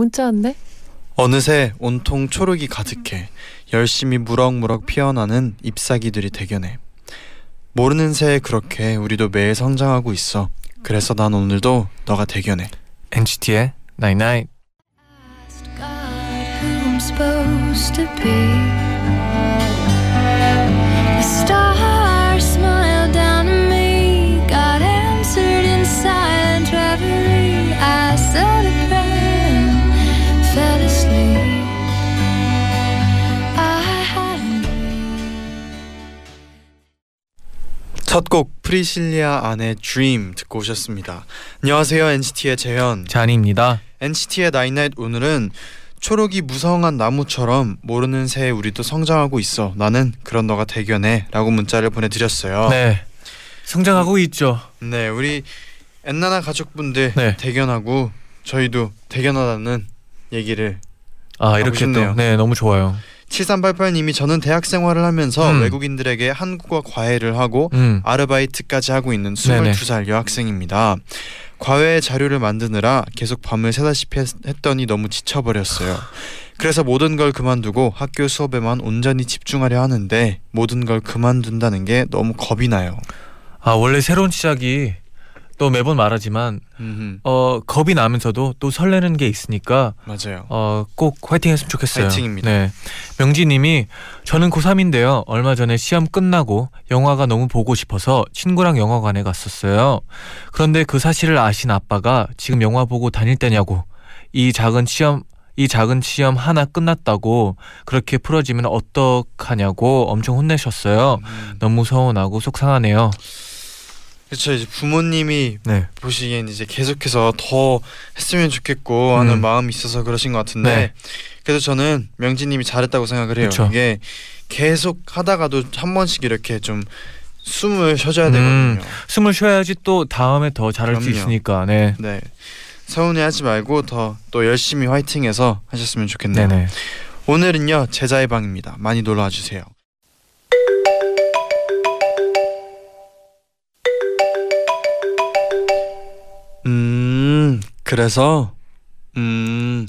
문자 왔네. 어느새 온통 초록이 가득해 열심히 무럭무럭 피어나는 잎사귀들이 대견해 모르는 새에 그렇게 우리도 매일 성장하고 있어 그래서 난 오늘도 너가 대견해 NCT의 Night Night. God, who I'm supposed to be. The stars 첫곡 프리실라 안의 Dream 듣고 오셨습니다 안녕하세요 NCT의 재현 쟈니입니다. NCT의 나인나잇 오늘은 초록이 무성한 나무처럼 모르는 새에 우리도 성장하고 있어 나는 그런 너가 대견해 라고 문자를 보내드렸어요 네. 성장하고 있죠. 네, 우리 엔나나 가족분들 네. 대견하고 저희도 대견하다는 얘기를 아, 이렇게 싶네요. 또 네, 너무 좋아요. 7388님이 저는 대학 생활을 하면서 음. 외국인들에게 한국어 과외를 하고 음. 아르바이트까지 하고 있는 네네. 22살 여학생입니다. 과외 자료를 만드느라 계속 밤을 새다시피 했- 했더니 너무 지쳐버렸어요. 그래서 모든 걸 그만두고 학교 수업에만 온전히 집중하려 하는데 모든 걸 그만둔다는 게 너무 겁이 나요. 아, 원래 새로운 시작이 또 매번 말하지만 음흠, 어, 겁이 나면서도 또 설레는 게 있으니까 맞아요. 어, 꼭 화이팅 했으면 좋겠어요. 화이팅입니다. 네. 명지 님이 저는 고3인데요. 얼마 전에 시험 끝나고 영화가 너무 보고 싶어서 친구랑 영화관에 갔었어요. 그런데 그 사실을 아신 아빠가 지금 영화 보고 다닐 때냐고 이 작은 시험 이 작은 시험 하나 끝났다고 그렇게 풀어지면 어떡하냐고 엄청 혼내셨어요. 음. 너무 서운하고 속상하네요. 그렇죠 이제 부모님이 네. 보시기엔 이제 계속해서 더 했으면 좋겠고 하는 음. 마음이 있어서 그러신 것 같은데 네. 그래서 저는 명진님이 잘했다고 생각을 해요. 그쵸. 이게 계속 하다가도 한 번씩 이렇게 좀 숨을 쉬어줘야 음. 되거든요. 숨을 쉬어야지 또 다음에 더 잘할 수 그럼요. 있으니까. 네. 네 서운해하지 말고 더 또 열심히 화이팅해서 하셨으면 좋겠네요. 네네. 오늘은요 제자의 방입니다. 많이 놀러와 주세요. 그래서 음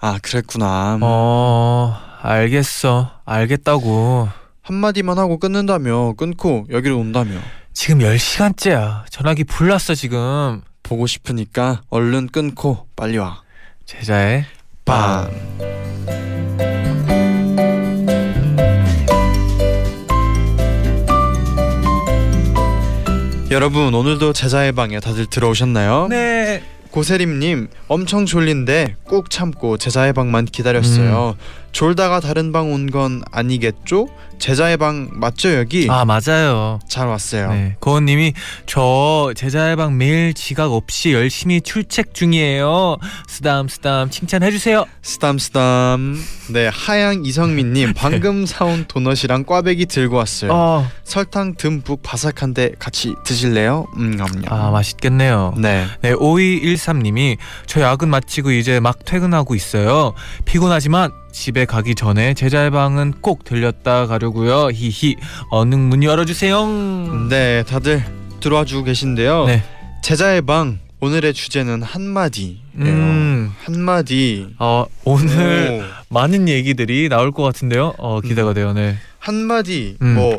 아 그랬구나. 어, 알겠어. 알겠다고. 한마디만 하고 끊는다며 끊고 여기로 온다며 지금 10시간째야. 전화기 불났어, 지금. 보고 싶으니까 얼른 끊고 빨리 와. 제자의 빵. 여러분 오늘도 제자의 방에 다들 들어오셨나요? 네. 고세림님 엄청 졸린데 꾹 참고 제자의 방만 기다렸어요. 졸다가 다른 방 온 건 아니겠죠? 제자의 방 맞죠 여기? 아, 맞아요. 잘 왔어요. 네. 고은 님이 저 제자의 방 매일 지각 없이 열심히 출첵 중이에요. 쓰담 쓰담 칭찬해 주세요. 스담스담. 네 하양 이성민님 방금 사온 도넛이랑 꽈배기 들고 왔어요. 어. 설탕 듬뿍 바삭한데 같이 드실래요? 음, 냠냠. 아, 맛있겠네요. 네. 네, 5213님이 저 야근 마치고 이제 막 퇴근하고 있어요. 피곤하지만 집에 가기 전에 제자의 방은 꼭 들렸다 가려고요. 히히. 얼른 문 열어주세요. 네, 다들 들어와 주고 계신데요. 네. 제자의 방 오늘의 주제는 한마디예요. 음. 한마디. 어, 오늘 오, 많은 얘기들이 나올 것 같은데요. 어, 기대가 돼요. 네. 한마디 음. 뭐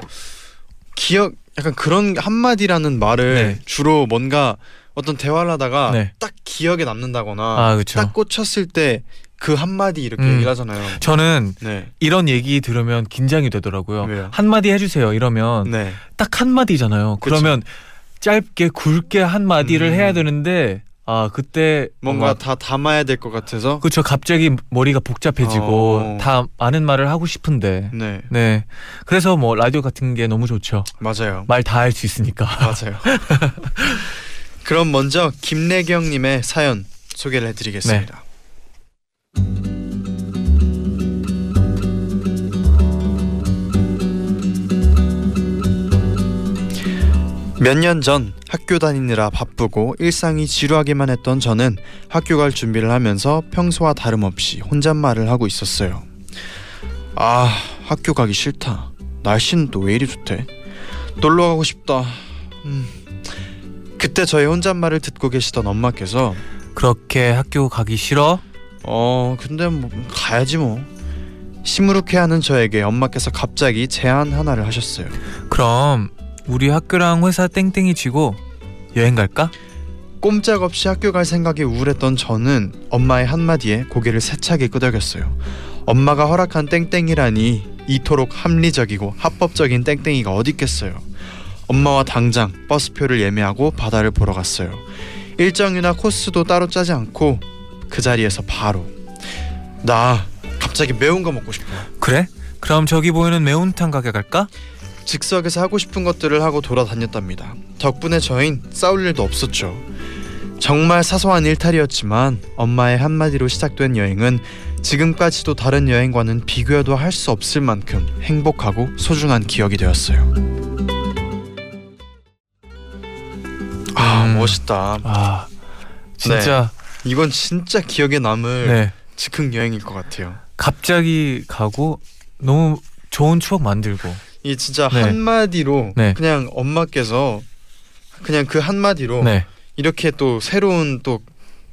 기억 약간 그런 한마디라는 말을 네. 주로 뭔가 어떤 대화를 하다가 네. 딱 기억에 남는다거나 아. 딱 꽂혔을 때 그 한마디 이렇게 음. 얘기를 하잖아요. 저는 네. 이런 얘기 들으면 긴장이 되더라고요. 왜요? 한마디 해주세요. 이러면 네. 딱 한마디잖아요. 그쵸. 그러면 짧게 굵게 한마디를 음. 해야 되는데 아 그때 뭔가 다 담아야 될 것 같아서 그렇죠. 갑자기 머리가 복잡해지고 어. 다 많은 말을 하고 싶은데 네. 네 그래서 뭐 라디오 같은 게 너무 좋죠. 맞아요. 말 다 할 수 있으니까. 맞아요. 그럼 먼저 김래경님의 사연 소개를 해드리겠습니다. 네. 몇 년 전 학교 다니느라 바쁘고 일상이 지루하기만 했던 저는 학교 갈 준비를 하면서 평소와 다름없이 혼잣말을 하고 있었어요. 아, 학교 가기 싫다. 날씨는 또 왜 이리 좋대? 놀러 가고 싶다. 음. 그때 저의 혼잣말을 듣고 계시던 엄마께서 그렇게 학교 가기 싫어? 어, 근데 뭐 가야지 뭐. 시무룩해하는 저에게 엄마께서 갑자기 제안 하나를 하셨어요. 그럼 우리 학교랑 회사 땡땡이 치고 여행 갈까? 꼼짝없이 학교 갈 생각에 우울했던 저는 엄마의 한마디에 고개를 세차게 끄덕였어요. 엄마가 허락한 땡땡이라니 이토록 합리적이고 합법적인 땡땡이가 어디 있겠어요. 엄마와 당장 버스표를 예매하고 바다를 보러 갔어요. 일정이나 코스도 따로 짜지 않고 그 자리에서 바로 나 갑자기 매운 거 먹고 싶어. 그래? 그럼 저기 보이는 매운탕 가게 갈까? 즉석에서 하고 싶은 것들을 하고 돌아다녔답니다. 덕분에 저흰 싸울 일도 없었죠. 정말 사소한 일탈이었지만 엄마의 한마디로 시작된 여행은 지금까지도 다른 여행과는 비교해도 할 수 없을 만큼 행복하고 소중한 기억이 되었어요. 아 음. 멋있다. 아 진짜 이건 진짜 기억에 남을 네. 즉흥 여행일 것 같아요. 갑자기 가고 너무 좋은 추억 만들고 이 진짜 네. 한마디로 네. 그냥 엄마께서 그냥 그 한마디로 네 이렇게 또 새로운 또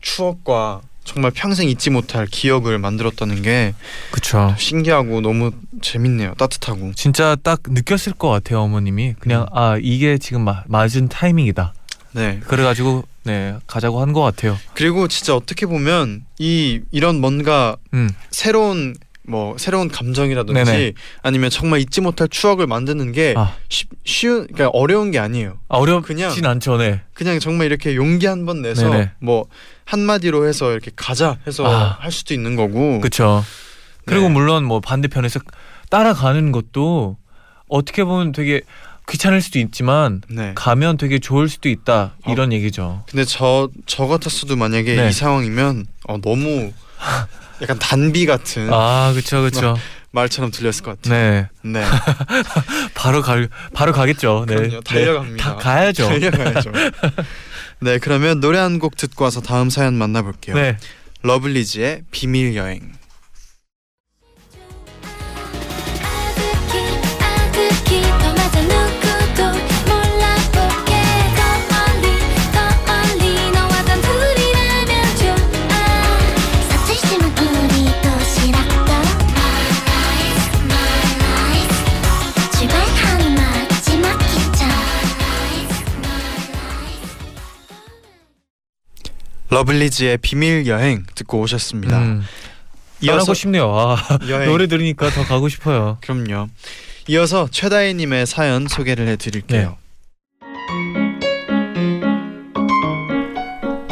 추억과 정말 평생 잊지 못할 기억을 만들었다는 게 그쵸 신기하고 너무 재밌네요. 따뜻하고. 진짜 딱 느꼈을 것 같아요 어머님이 그냥 음. 아 이게 지금 마, 맞은 타이밍이다 네. 그래 가지고 네 가자고 한 것 같아요 그리고 진짜 어떻게 보면 이 이런 뭔가 음 새로운 뭐 새로운 감정이라든지 네네. 아니면 정말 잊지 못할 추억을 만드는 게 아. 쉽, 쉬운 그러니까 어려운 게 아니에요. 아, 어렵진 그냥- 않죠 네 그냥 정말 이렇게 용기 한 번 내서 네네. 뭐 한마디로 해서 이렇게 가자 해서 아. 할 수도 있는 거고. 그쵸 그리고 네. 물론 뭐 반대편에서 따라가는 것도 어떻게 보면 되게 귀찮을 수도 있지만 네. 가면 되게 좋을 수도 있다 어. 이런 얘기죠 근데 저 저 같았어도 만약에 네. 이 상황이면 어, 너무 약간 단비 같은 아 그쵸 그쵸 말처럼 들렸을 것 같아요. 네 네. 바로 갈 바로 가겠죠 네 그럼요. 달려갑니다. 다 가야죠 달려가야죠. 네, 그러면 노래 한 곡 듣고 와서 다음 사연 만나볼게요. 네 러블리즈의 비밀 여행. 러블리즈의 비밀 여행 듣고 오셨습니다. 음, 이어서 싶네요 아. 노래 들으니까 더 가고 싶어요 그럼요. 이어서 최다희님의 사연 소개를 해드릴게요.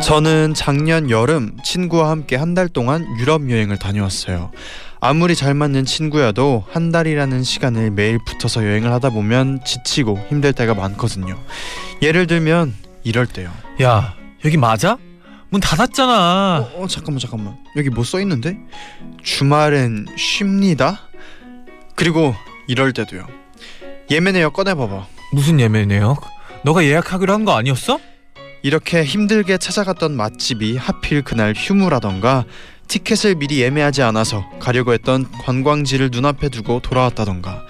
저는 작년 여름 친구와 함께 한 달 동안 유럽 여행을 다녀왔어요. 아무리 잘 맞는 친구여도 한 달이라는 시간을 매일 붙어서 여행을 하다 보면 지치고 힘들 때가 많거든요. 예를 들면 이럴 때요. 야 여기 맞아? 문 닫았잖아 어, 어 잠깐만 잠깐만 여기 뭐 써 있는데 주말엔 쉽니다. 그리고 이럴 때도요. 예매네요 꺼내봐봐. 무슨 예매네요? 너가 예약하기로 한 거 아니었어? 이렇게 힘들게 찾아갔던 맛집이 하필 그날 휴무라던가 티켓을 미리 예매하지 않아서 가려고 했던 관광지를 눈앞에 두고 돌아왔다던가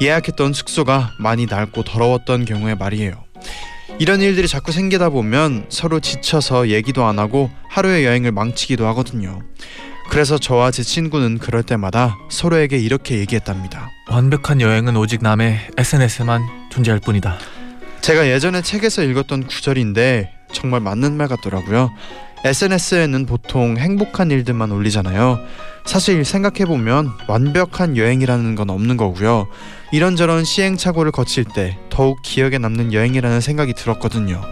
예약했던 숙소가 많이 낡고 더러웠던 경우에 말이에요. 이런 일들이 자꾸 생기다 보면 서로 지쳐서 얘기도 안 하고 하루의 여행을 망치기도 하거든요. 그래서 저와 제 친구는 그럴 때마다 서로에게 이렇게 얘기했답니다. 완벽한 여행은 오직 남의 SNS에만 존재할 뿐이다 제가 예전에 책에서 읽었던 구절인데 정말 맞는 말 같더라고요. SNS에는 보통 행복한 일들만 올리잖아요. 사실 생각해 보면 완벽한 여행이라는 건 없는 거고요. 이런저런 시행착오를 거칠 때 더욱 기억에 남는 여행이라는 생각이 들었거든요.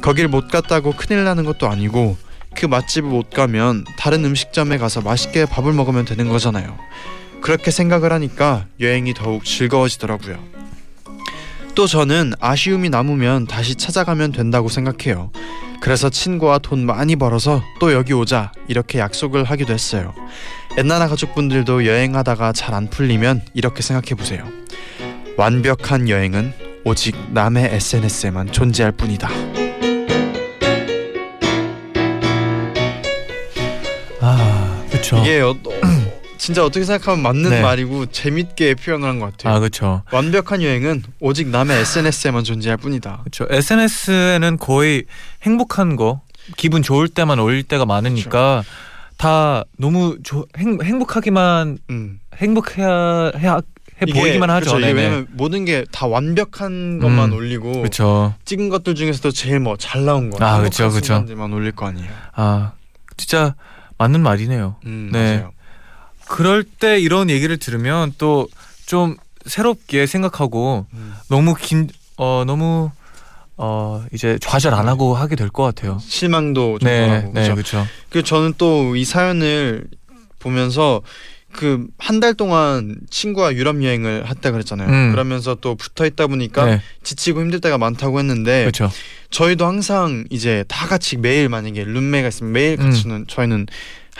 거길 못 갔다고 큰일 나는 것도 아니고 그 맛집을 못 가면 다른 음식점에 가서 맛있게 밥을 먹으면 되는 거잖아요. 그렇게 생각을 하니까 여행이 더욱 즐거워지더라고요. 또 저는 아쉬움이 남으면 다시 찾아가면 된다고 생각해요. 그래서 친구와 돈 많이 벌어서 또 여기 오자 이렇게 약속을 하기도 했어요. 엔나나 가족분들도 여행하다가 잘 안 풀리면 이렇게 생각해 보세요. 완벽한 여행은 오직 남의 SNS에만 존재할 뿐이다. 아, 그렇죠. 이게 어, 진짜 어떻게 생각하면 맞는 네. 말이고 재밌게 표현을 한 것 같아요. 아, 그렇죠. 완벽한 여행은 오직 남의 SNS에만 존재할 뿐이다. 그렇죠. SNS에는 거의 행복한 거, 기분 좋을 때만 올릴 때가 많으니까 다 너무 조, 행, 행복하기만 음. 행복해야 해, 해 이게- 보이기만 하죠. 그렇죠. 왜냐면 모든 게 다 완벽한 것만 음, 올리고 그렇죠. 찍은 것들 중에서도 제일 뭐 잘 나온 거, 아, 그쵸, 그쵸. 순간들만 올릴 거 아니에요. 아, 진짜 맞는 말이네요. 음, 네. 맞아요. 그럴 때 이런 얘기를 들으면 또 좀 새롭게 생각하고 음. 너무 긴, 어, 너무 어 이제 좌절 안 하고 하게 될 것 같아요. 실망도 좀 네, 덜하고 네, 그렇죠. 그 저는 또 이 사연을 보면서 그 한 달 동안 친구와 유럽 여행을 했다 그랬잖아요. 음. 그러면서 또 붙어 있다 보니까 네, 지치고 힘들 때가 많다고 했는데 그렇죠. 저희도 항상 이제 다 같이 매일 만약에 룸메가 있으면 매일 음. 같이는 저희는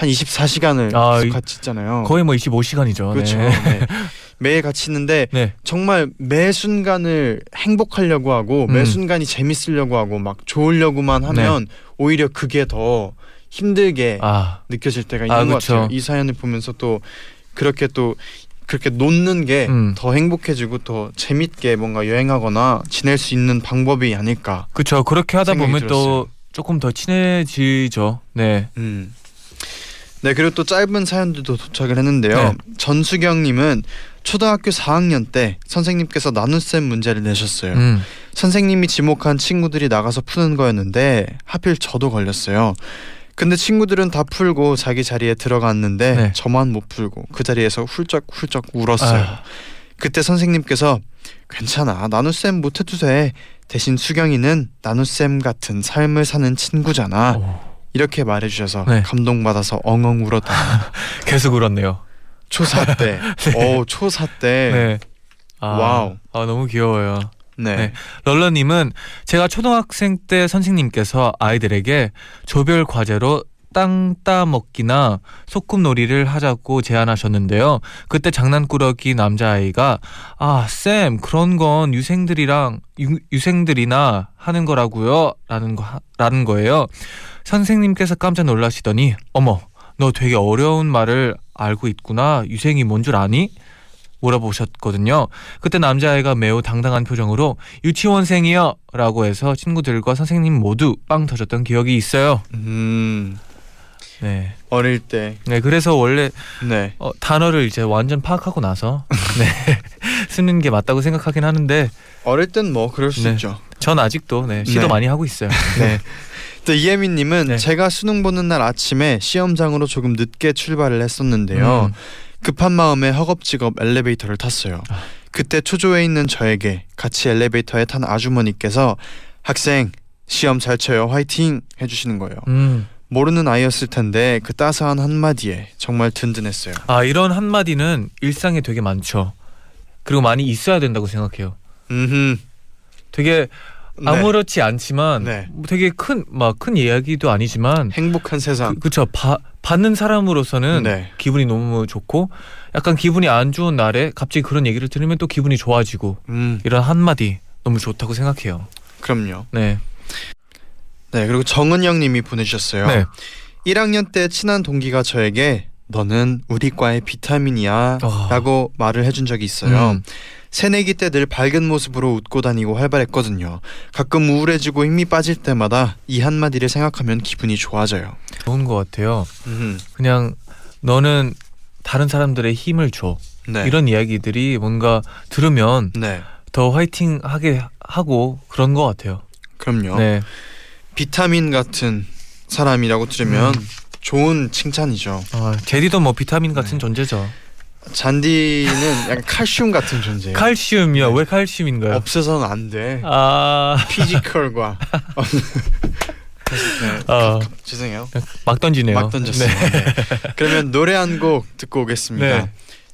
한 24시간을 아, 계속 이- 같이 있잖아요. 거의 뭐 25시간이죠. 그렇죠. 네. 네. 매일 같이 있는데 네. 정말 매 순간을 행복하려고 하고 매 음. 순간이 재밌으려고 하고 막 좋으려고만 하면 오히려 그게 더 힘들게 아, 느껴질 때가 있는 아, 것. 같아요. 이 사연을 보면서 또 그렇게 또 그렇게 놓는 게더 음. 행복해지고 더 재밌게 뭔가 여행하거나 지낼 수 있는 방법이 아닐까. 그렇죠. 그렇게 하다 보면 또 조금 더 친해지죠. 네. 음. 네 그리고 또 짧은 사연들도 도착을 했는데요. 네. 전수경님은 초등학교 4학년 때 선생님께서 나눗셈 문제를 내셨어요. 음. 선생님이 지목한 친구들이 나가서 푸는 거였는데 하필 저도 걸렸어요. 근데 친구들은 다 풀고 자기 자리에 들어갔는데 네. 저만 못 풀고 그 자리에서 훌쩍훌쩍 울었어요. 아. 그때 선생님께서 괜찮아 나눗셈 못해도 돼 대신 수경이는 나눗셈 같은 삶을 사는 친구잖아 오, 이렇게 말해주셔서 네. 감동받아서 엉엉 울었다 계속 울었네요. 초사 때 오, 초사 때 네. 아, 와우. 아 너무 귀여워요. 네. 네. 럴러님은 제가 초등학생 때 선생님께서 아이들에게 조별 과제로 땅 따먹기나 소꿉놀이를 하자고 제안하셨는데요. 그때 장난꾸러기 남자아이가 아, 쌤, 그런 건 유생들이랑 유, 유생들이나 하는 거라고요. 라는 거 라는 거예요. 선생님께서 깜짝 놀라시더니 어머, 너 되게 어려운 말을 알고 있구나. 유생이 뭔 줄 아니? 물어보셨거든요. 그때 남자아이가 매우 당당한 표정으로 유치원생이요 라고 해서 친구들과 선생님 모두 빵 터졌던 기억이 있어요. 음 네. 어릴 때 네, 그래서 원래 네. 어, 단어를 이제 완전 파악하고 나서 네, 쓰는 게 맞다고 생각하긴 하는데 어릴 땐 뭐 그럴 수 네. 있죠. 전 아직도 네, 시도 네. 많이 하고 있어요. 네. 또 이혜민 님은 네. 제가 수능 보는 날 아침에 시험장으로 조금 늦게 출발을 했었는데요. 음. 급한 마음에 허겁지겁 엘리베이터를 탔어요. 아. 그때 초조해 있는 저에게 같이 엘리베이터에 탄 아주머니께서 학생 시험 잘 쳐요 화이팅 해주시는 거예요. 음. 모르는 아이였을 텐데 그 따스한 한마디에 정말 든든했어요. 아, 이런 한마디는 일상에 되게 많죠. 그리고 많이 있어야 된다고 생각해요. 음, 되게 아무렇지 않지만 네. 뭐 되게 큰 막 큰 이야기도 아니지만 행복한 세상. 그, 그쵸 바, 받는 사람으로서는 네. 기분이 너무 좋고 약간 기분이 안 좋은 날에 갑자기 그런 얘기를 들으면 또 기분이 좋아지고 음, 이런 한마디 너무 좋다고 생각해요. 그럼요. 네. 네 그리고 정은영 님이 보내주셨어요. 네. 1학년 때 친한 동기가 저에게 너는 우리 과의 비타민이야 어. 라고 말을 해준 적이 있어요. 음. 새내기 때 늘 밝은 모습으로 웃고 다니고 활발했거든요. 가끔 우울해지고 힘이 빠질 때마다 이 한마디를 생각하면 기분이 좋아져요. 좋은 것 같아요. 음, 그냥 너는 다른 사람들의 힘을 줘. 네. 이런 이야기들이 뭔가 들으면 네. 더 화이팅 하게 하고 그런 것 같아요. 그럼요. 네. 비타민 같은 사람이라고 들으면 음. 좋은 칭찬이죠. 아, 제디도 뭐 비타민 같은 네. 존재죠. 잔디는 약간 칼슘 같은 존재예요. 칼슘이요. 네. 왜 칼슘인가요? 없어서는 안 돼. 아, 피지컬과 네, 어, 죄송해요. 막 던지네요. 막 던졌어요. 네. 네. 그러면 노래 한 곡 듣고 오겠습니다. 네.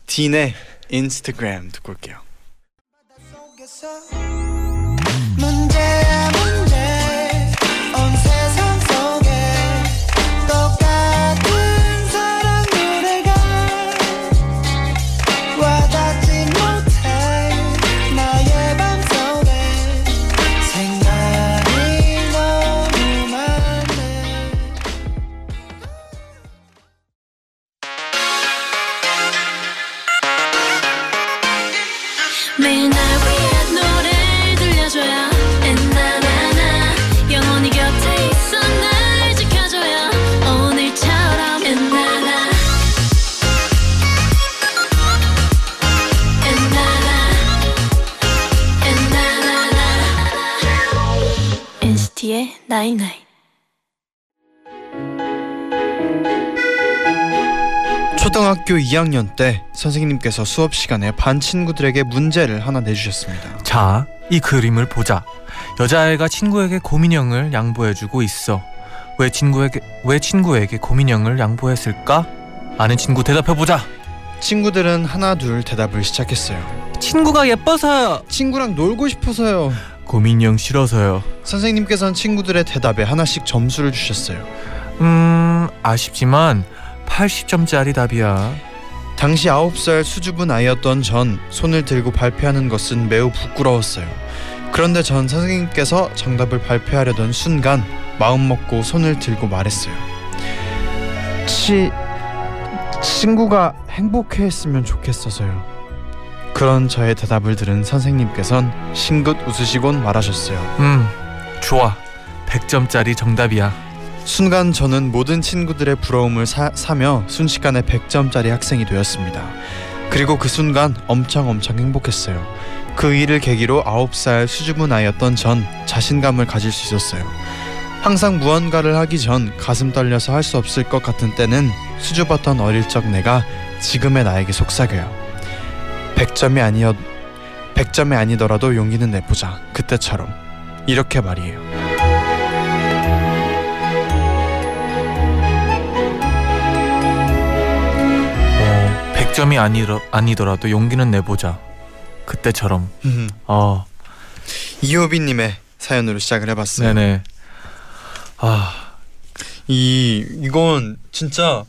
딘의 인스타그램 듣고 올게요. 네, 나이 나이 초등학교 2학년 때 선생님께서 수업 시간에 반 친구들에게 문제를 하나 내주셨습니다. 자, 이 그림을 보자. 여자애가 친구에게 고민형을 양보해주고 있어. 왜 친구에게 왜 친구에게 고민형을 양보했을까? 아는 친구 대답해 보자. 친구들은 하나 둘 대답을 시작했어요. 친구가 예뻐서요. 친구랑 놀고 싶어서요. 곰인형 싫어서요. 선생님께서는 친구들의 대답에 하나씩 점수를 주셨어요. 음, 아쉽지만 80점짜리 답이야. 당시 9살 수줍은 아이였던 전 손을 들고 발표하는 것은 매우 부끄러웠어요. 그런데 전 선생님께서 정답을 발표하려던 순간 마음 먹고 손을 들고 말했어요. 치 친구가 행복해했으면 좋겠어서요. 그런 저의 대답을 들은 선생님께선 싱긋 웃으시곤 말하셨어요. 음, 좋아. 100점짜리 정답이야. 순간 저는 모든 친구들의 부러움을 사, 사며 순식간에 100점짜리 학생이 되었습니다. 그리고 그 순간 엄청 엄청 행복했어요. 그 일을 계기로 9살 수줍은 아이였던 전 자신감을 가질 수 있었어요. 항상 무언가를 하기 전 가슴 떨려서 할 수 없을 것 같은 때는 수줍었던 어릴 적 내가 지금의 나에게 속삭여요. 100점이 아니어 100점이 아니더라도 용기는 내보자. 그때처럼. 이렇게 말이에요. 어, 100점이 아니더, 아니더라도 용기는 내보자. 그때처럼. 어, 이호빈님의 사연으로 시작을 해 봤어요. 네네. 아, 이 이건 진짜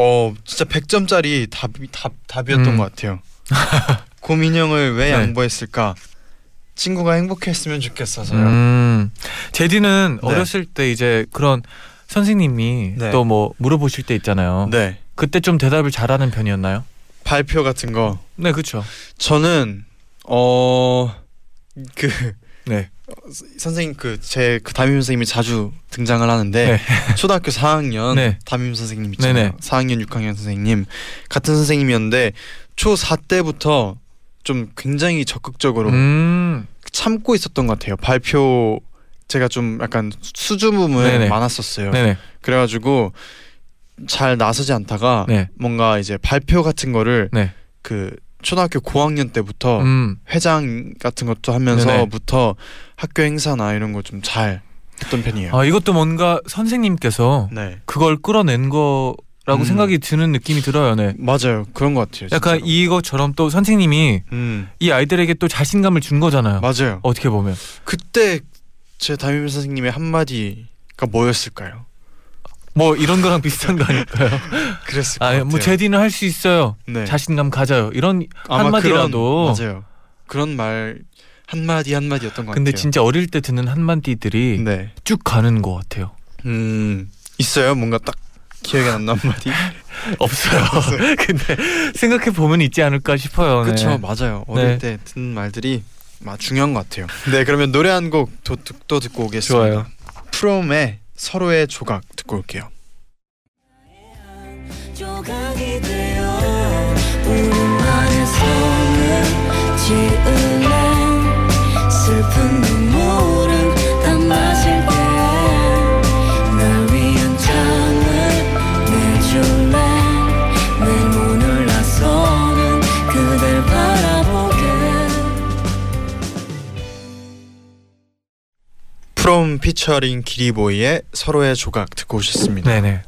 어 진짜 100점짜리 답이 답 답이었던 음. 것 같아요. 고민형을 왜 네. 양보했을까? 친구가 행복했으면 좋겠어서요. 음, 제디는 네. 어렸을 때 이제 그런 선생님이 네. 또뭐 물어보실 때 있잖아요. 네 그때 좀 대답을 잘하는 편이었나요? 발표 같은 거 네, 그렇죠. 저는 어그 네. 선생님 그 제 그 담임 선생님이 자주 등장을 하는데 네. 초등학교 4학년 네. 담임 선생님 있잖아요. 네네. 4학년 6학년 선생님 같은 선생님이었는데 초4 때부터 좀 굉장히 적극적으로 음, 참고 있었던 것 같아요. 발표 제가 좀 약간 수줍음을 네네. 많았었어요. 네네. 그래가지고 잘 나서지 않다가 네. 뭔가 이제 발표 같은 거를 네. 그 초등학교 고학년 때부터 음, 회장 같은 것도 하면서부터 학교 행사나 이런 거 좀 잘 했던 편이에요. 아 이것도 뭔가 선생님께서 네 그걸 끌어낸 거 라고 음. 생각이 드는 느낌이 들어요. 네. 맞아요 그런 것 같아요. 약간 진짜로. 이것처럼 또 선생님이 음 이 아이들에게 또 자신감을 준 거잖아요. 맞아요. 어떻게 보면. 그때 제 담임 선생님의 한 마디가 뭐였을까요? 뭐 이런 거랑 비슷한 거 아닐까요? 그랬을 것 아, 같아요. 뭐 제디는 할 수 있어요. 네. 자신감 가져요. 이런 한마디라도. 그런, 맞아요. 그런 말 한마디 한마디였던 것 근데 같아요. 진짜 어릴 때 듣는 한마디들이 네. 쭉 가는 것 같아요. 음 있어요. 뭔가 딱 기억에 남는 한마디. 없어요. 근데 생각해 보면 있지 않을까 싶어요. 네. 그렇죠. 맞아요. 어릴 네. 때 듣는 말들이 막 중요한 것 같아요. 네, 그러면 노래 한 곡 또 듣고 오겠습니다. 좋아요. 프롬의 서로의 조각 듣고 올게요. 슬픈 피처링 기리보이의 서로의 조각 듣고 오셨습니다. 네네.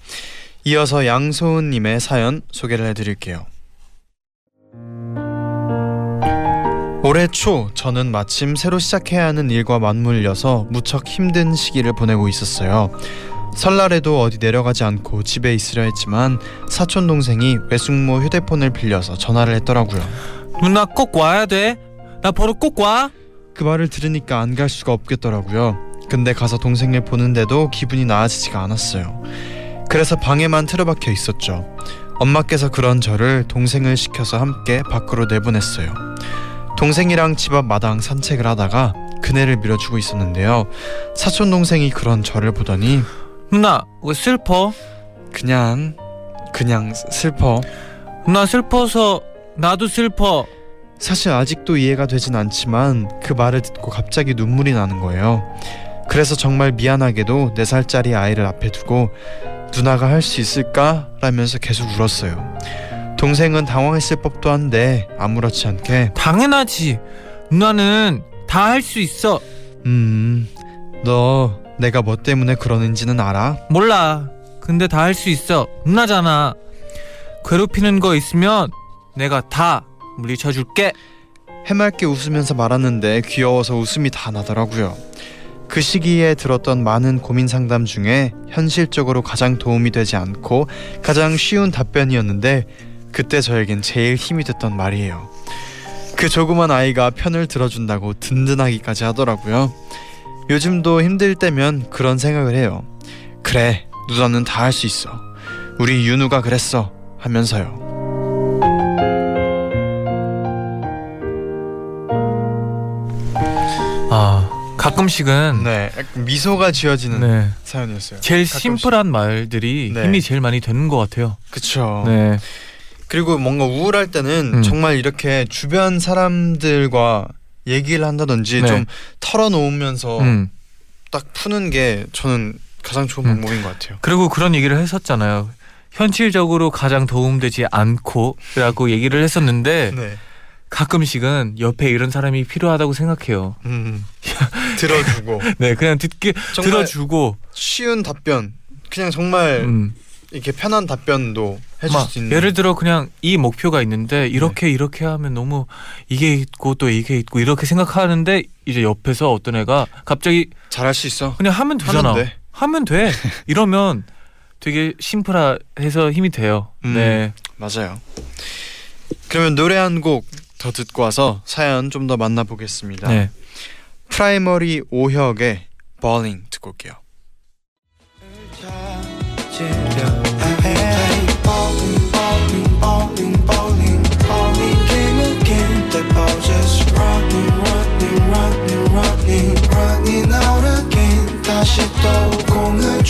이어서 양소은님의 사연 소개를 해드릴게요. 올해 초 저는 마침 새로 시작해야 하는 일과 맞물려서 무척 힘든 시기를 보내고 있었어요. 설날에도 어디 내려가지 않고 집에 있으려 했지만 사촌 동생이 외숙모 휴대폰을 빌려서 전화를 했더라고요. 누나 꼭 와야 돼. 나 보러 꼭 와. 그 말을 들으니까 안 갈 수가 없겠더라고요. 근데 가서 동생을 보는데도 기분이 나아지지가 않았어요. 그래서 방에만 틀어박혀 있었죠. 엄마께서 그런 저를 동생을 시켜서 함께 밖으로 내보냈어요. 동생이랑 집 앞 마당 산책을 하다가 그네를 밀어주고 있었는데요. 사촌 동생이 그런 저를 보더니 누나 왜 슬퍼? 그냥 그냥 슬퍼. 누나 슬퍼서 나도 슬퍼. 사실 아직도 이해가 되진 않지만 그 말을 듣고 갑자기 눈물이 나는 거예요. 그래서 정말 미안하게도 4살짜리 아이를 앞에 두고 누나가 할 수 있을까? 라면서 계속 울었어요. 동생은 당황했을 법도 한데 아무렇지 않게 당연하지. 누나는 다 할 수 있어. 음, 너 내가 뭐 때문에 그러는지는 알아? 몰라. 근데 다 할 수 있어. 누나잖아. 괴롭히는 거 있으면 내가 다 물리쳐 줄게. 해맑게 웃으면서 말하는데 귀여워서 웃음이 다 나더라고요. 그 시기에 들었던 많은 고민 상담 중에 현실적으로 가장 도움이 되지 않고 가장 쉬운 답변이었는데 그때 저에겐 제일 힘이 됐던 말이에요. 그 조그만 아이가 편을 들어준다고 든든하기까지 하더라고요. 요즘도 힘들 때면 그런 생각을 해요. 그래, 누나는 다 할 수 있어. 우리 윤우가 그랬어. 하면서요. 가끔씩은 네, 미소가 지어지는 네. 사연이었어요. 제일 가끔씩. 심플한 말들이 네. 힘이 제일 많이 되는 것 같아요. 그쵸. 네. 그리고 뭔가 우울할 때는 음. 정말 이렇게 주변 사람들과 얘기를 한다든지 네. 좀 털어놓으면서 음. 딱 푸는 게 저는 가장 좋은 음. 방법인 것 같아요. 그리고 그런 얘기를 했었잖아요. 현실적으로 가장 도움되지 않고라고 얘기를 했었는데 네. 가끔씩은 옆에 이런 사람이 필요하다고 생각해요. 음. 들어주고 네, 그냥 듣기 들어주고 쉬운 답변, 그냥 정말 음. 이렇게 편한 답변도 해줄 막수 있는. 예를 들어 그냥 이 목표가 있는데 이렇게 이렇게 하면 너무 이게 있고 또 이게 있고 이렇게 생각하는데 이제 옆에서 어떤 애가 갑자기 잘할 수 있어. 그냥 하면 되잖아. 하면 돼. 하면 돼. 이러면 되게 심플해서 힘이 돼요. 음. 네. 맞아요. 그러면 노래 한곡 더 듣고 와서 사연 좀 더 만나보겠습니다. 네. 프라이머리 오혁의 Bawling 듣고 올게요.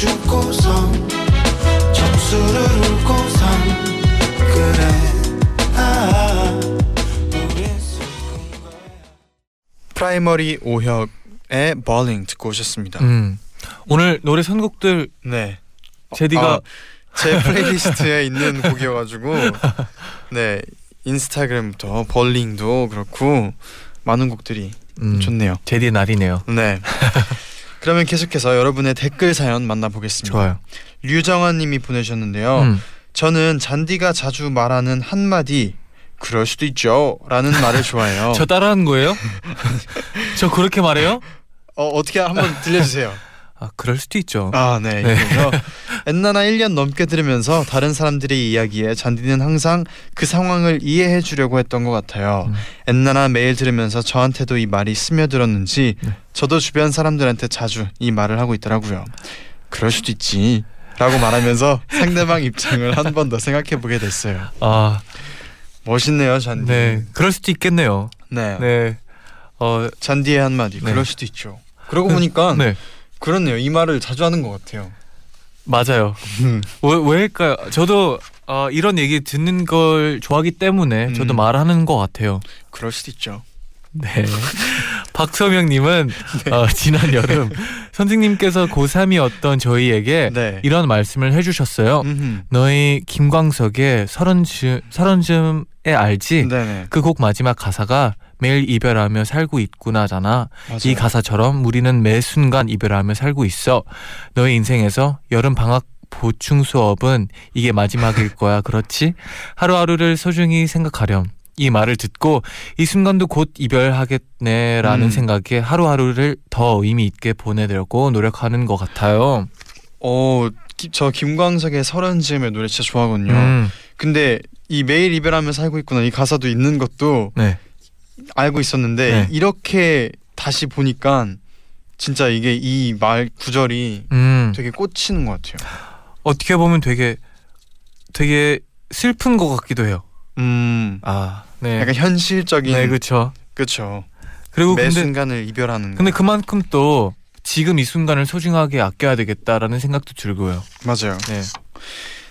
주고선 점수를 울고선 그래 프라이머리 오혁의 Bawling 듣고 오셨습니다. 음. 오늘 노래 선곡들 네. 재디가 아, 제 플레이리스트에 있는 곡이어가지고 네 인스타그램부터 Bawling도 그렇고 많은 곡들이 음, 좋네요. 재디 날이네요. 네. 그러면 계속해서 여러분의 댓글 사연 만나보겠습니다. 좋아요. 류정환님이 보내셨는데요. 음. 저는 잔디가 자주 말하는 한마디 그럴 수도 있죠 라는 말을 좋아해요. 저 따라하는 거예요? 저 그렇게 말해요? 어, 어떻게 한번 들려주세요. 아, 그럴 수도 있죠. 아, 네. 네. 그래서 엔나나 1년 넘게 들으면서 다른 사람들의 이야기에 잔디는 항상 그 상황을 이해해 주려고 했던 것 같아요. 음. 엔나나 매일 들으면서 저한테도 이 말이 스며들었는지 네. 저도 주변 사람들한테 자주 이 말을 하고 있더라고요. 그럴 수도 있지. 라고 말하면서 상대방 입장을 한 번 더 생각해 보게 됐어요. 아, 멋있네요, 잔디. 네. 그럴 수도 있겠네요. 네. 네. 어, 잔디의 한마디. 네. 그럴 수도 있죠. 그러고 보니까 네. 그렇네요. 이 말을 자주 하는 것 같아요. 맞아요. 음. 왜, 왜일까요? 저도 어, 이런 얘기 듣는 걸 좋아하기 때문에 저도 음. 말하는 것 같아요. 그럴 수도 있죠. 네. 박서명님은 어, 지난 여름 선생님께서 고3이었던 저희에게 네. 이런 말씀을 해주셨어요. 음흠. 너희 김광석의 서른쯤 서른쯤에 알지? 그 곡 마지막 가사가 매일 이별하며 살고 있구나잖아. 맞아요. 이 가사처럼 우리는 매 순간 이별하며 살고 있어. 너의 인생에서 여름 방학 보충 수업은 이게 마지막일 거야. 그렇지? 하루하루를 소중히 생각하렴. 이 말을 듣고 이 순간도 곧 이별하겠네라는 음. 생각에 하루하루를 더 의미 있게 보내려고 노력하는 것 같아요. 어, 기- 저 김광석의 서른 즈음의 노래 진짜 좋아하거든요. 음, 근데 이 매일 이별하며 살고 있구나 이 가사도 있는 것도 네. 알고 있었는데 네. 이렇게 다시 보니까 진짜 이게 이 말 구절이 음, 되게 꽂히는 것 같아요. 어떻게 보면 되게 되게 슬픈 것 같기도 해요. 음, 아, 네. 약간 현실적인 네, 그렇죠. 그렇죠. 그리고 매 근데 순간을 이별하는 거. 근데 그만큼 또 지금 이 순간을 소중하게 아껴야 되겠다라는 생각도 들고요. 맞아요. 네.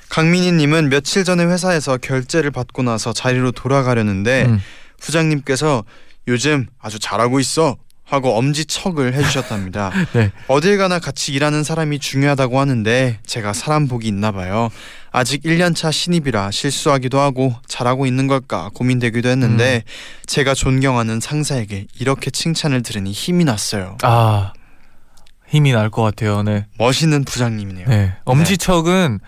강민희님은 며칠 전에 회사에서 결제를 받고 나서 자리로 돌아가려는데 음. 부장님께서 요즘 아주 잘하고 있어 하고 엄지척을 해주셨답니다. 네. 어딜 가나 같이 일하는 사람이 중요하다고 하는데 제가 사람 복이 있나 봐요. 아직 1년차 신입이라 실수하기도 하고 잘하고 있는 걸까 고민되기도 했는데 제가 존경하는 상사에게 이렇게 칭찬을 들으니 힘이 났어요. 아 힘이 날 것 같아요. 네. 멋있는 부장님이네요. 네. 엄지척은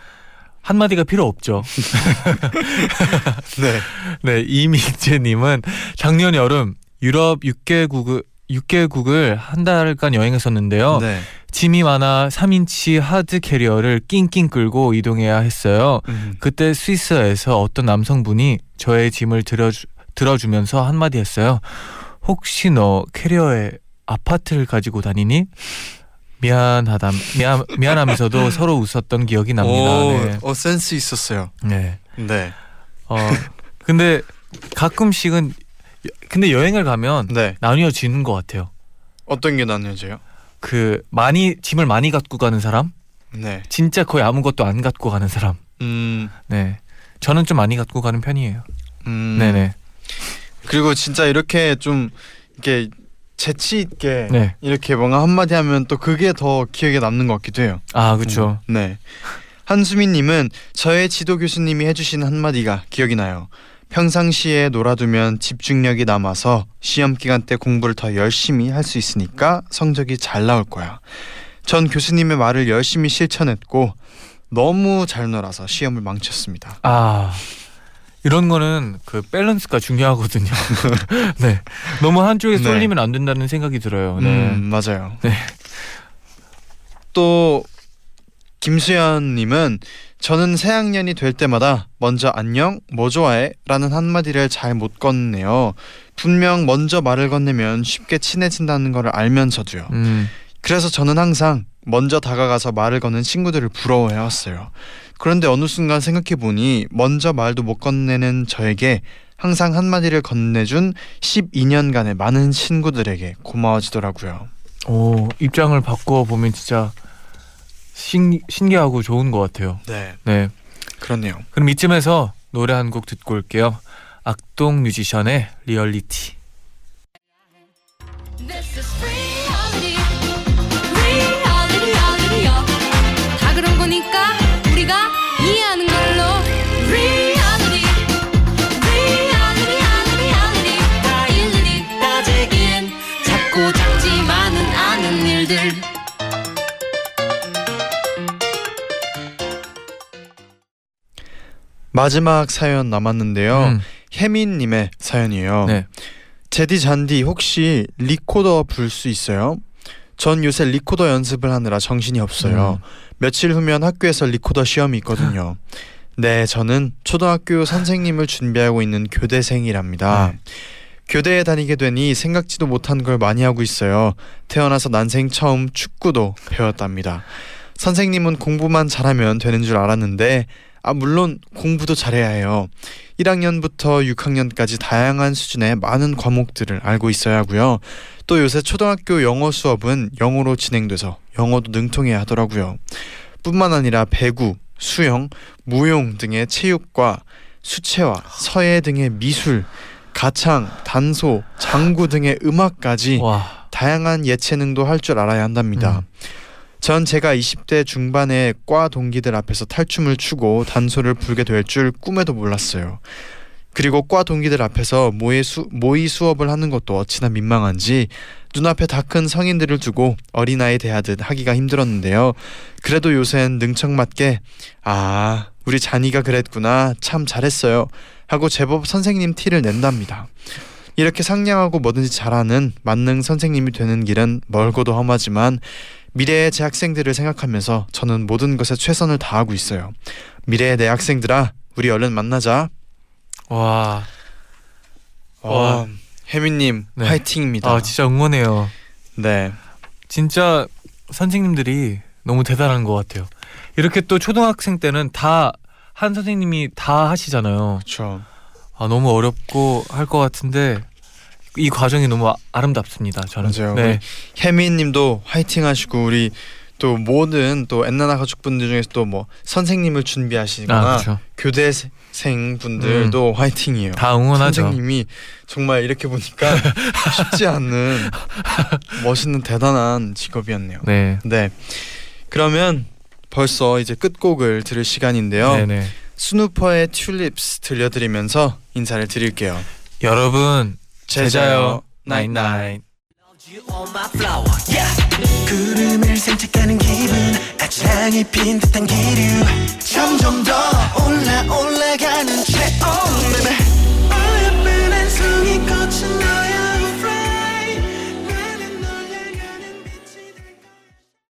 한 마디가 필요 없죠. 네. 네, 이민재님은 작년 여름 유럽 6개국을 6개국을 한 달간 여행했었는데요. 네. 짐이 많아 3인치 하드 캐리어를 낑낑 끌고 이동해야 했어요. 음. 그때 스위스에서 어떤 남성분이 저의 짐을 들어주, 들어주면서 한마디 했어요. 혹시 너 캐리어에 아파트를 가지고 다니니? 미안하다 미안 미안하면서도 서로 웃었던 기억이 납니다. 오, 네. 어 센스 있었어요. 네. 네. 어 근데 가끔씩은 근데 여행을 가면 네. 나뉘어지는 것 같아요. 어떤 게 나뉘어져요? 그 많이 짐을 많이 갖고 가는 사람, 네. 진짜 거의 아무것도 안 갖고 가는 사람. 음. 네. 저는 좀 많이 갖고 가는 편이에요. 음. 네네. 그리고 진짜 이렇게 좀 이렇게 재치 있게 네. 이렇게 뭔가 한마디 하면 또 그게 더 기억에 남는 것 같기도 해요. 아 그렇죠. 음, 네. 한수민님은 저의 지도 교수님이 해주신 한마디가 기억이 나요. 평상시에 놀아두면 집중력이 남아서 시험 기간 때 공부를 더 열심히 할 수 있으니까 성적이 잘 나올 거야. 전 교수님의 말을 열심히 실천했고 너무 잘 놀아서 시험을 망쳤습니다. 아 이런 거는 그 밸런스가 중요하거든요. 네. 너무 한쪽에 네. 쏠리면 안 된다는 생각이 들어요. 네. 음, 맞아요. 네. 또 김수현님은 저는 새 학년이 될 때마다 먼저 안녕, 뭐 좋아해?라는 한마디를 잘 못 건네요. 분명 먼저 말을 건네면 쉽게 친해진다는 걸 알면서도요. 음. 그래서 저는 항상 먼저 다가가서 말을 거는 친구들을 부러워해왔어요. 그런데 어느 순간 생각해 보니 먼저 말도 못 건네는 저에게 항상 한마디를 건네준 12년간의 많은 친구들에게 고마워지더라고요. 오 입장을 바꿔 보면 진짜 신 신기하고 좋은 것 같아요. 네, 네. 그렇네요. 그럼 이쯤에서 노래 한 곡 듣고 올게요. 악동 뮤지션의 리얼리티. 마지막 사연 남았는데요. 음, 혜민님의 사연이에요. 네. 재디 쟈디 혹시 리코더 불 수 있어요? 전 요새 리코더 연습을 하느라 정신이 없어요. 음. 며칠 후면 학교에서 리코더 시험이 있거든요. 네, 저는 초등학교 선생님을 준비하고 있는 교대생이랍니다. 네. 교대에 다니게 되니 생각지도 못한 걸 많이 하고 있어요. 태어나서 난생 처음 축구도 배웠답니다. 선생님은 공부만 잘하면 되는 줄 알았는데 아 물론 공부도 잘해야 해요. 1학년부터 6학년까지 다양한 수준의 많은 과목들을 알고 있어야 하고요. 또 요새 초등학교 영어 수업은 영어로 진행돼서 영어도 능통해야 하더라고요. 뿐만 아니라 배구, 수영, 무용 등의 체육과 수채화, 서예 등의 미술, 가창, 단소, 장구 등의 음악까지 와. 다양한 예체능도 할 줄 알아야 한답니다. 음. 전 제가 20대 중반에 과 동기들 앞에서 탈춤을 추고 단소를 불게 될 줄 꿈에도 몰랐어요. 그리고 과 동기들 앞에서 모의 수, 모의 수업을 하는 것도 어찌나 민망한지 눈앞에 다 큰 성인들을 두고 어린아이 대하듯 하기가 힘들었는데요. 그래도 요샌 능청맞게 아 우리 잔이가 그랬구나 참 잘했어요 하고 제법 선생님 티를 낸답니다. 이렇게 상냥하고 뭐든지 잘하는 만능 선생님이 되는 길은 멀고도 험하지만 미래의 제 학생들을 생각하면서 저는 모든 것에 최선을 다하고 있어요. 미래의 내 학생들아, 우리 얼른 만나자. 와. 와, 혜민님 네. 화이팅입니다. 아 진짜 응원해요. 네, 진짜 선생님들이 너무 대단한 것 같아요. 이렇게 또 초등학생 때는 다 한 선생님이 다 하시잖아요. 그렇죠. 아 너무 어렵고 할 것 같은데 이 과정이 너무 아, 아름답습니다. 저는. 맞아요. 네. 혜민님도 화이팅하시고 우리 또 모든 또 엔나나 가족분들 중에서 또 뭐 선생님을 준비하시거나 아. 교대생 분들도 화이팅이에요. 다 응원하죠. 선생님이 정말 이렇게 보니까 쉽지 않는 멋있는 대단한 직업이었네요. 네. 네. 그러면 벌써 이제 끝곡을 들을 시간인데요. 네네. 스누퍼의 튤립스 들려드리면서 인사를 드릴게요. 여러분 제자요. 나잇나잇. 구름을 산책하는 기분 아차랑이 핀 듯한 기류. 점점 더 올라 올라가는 체온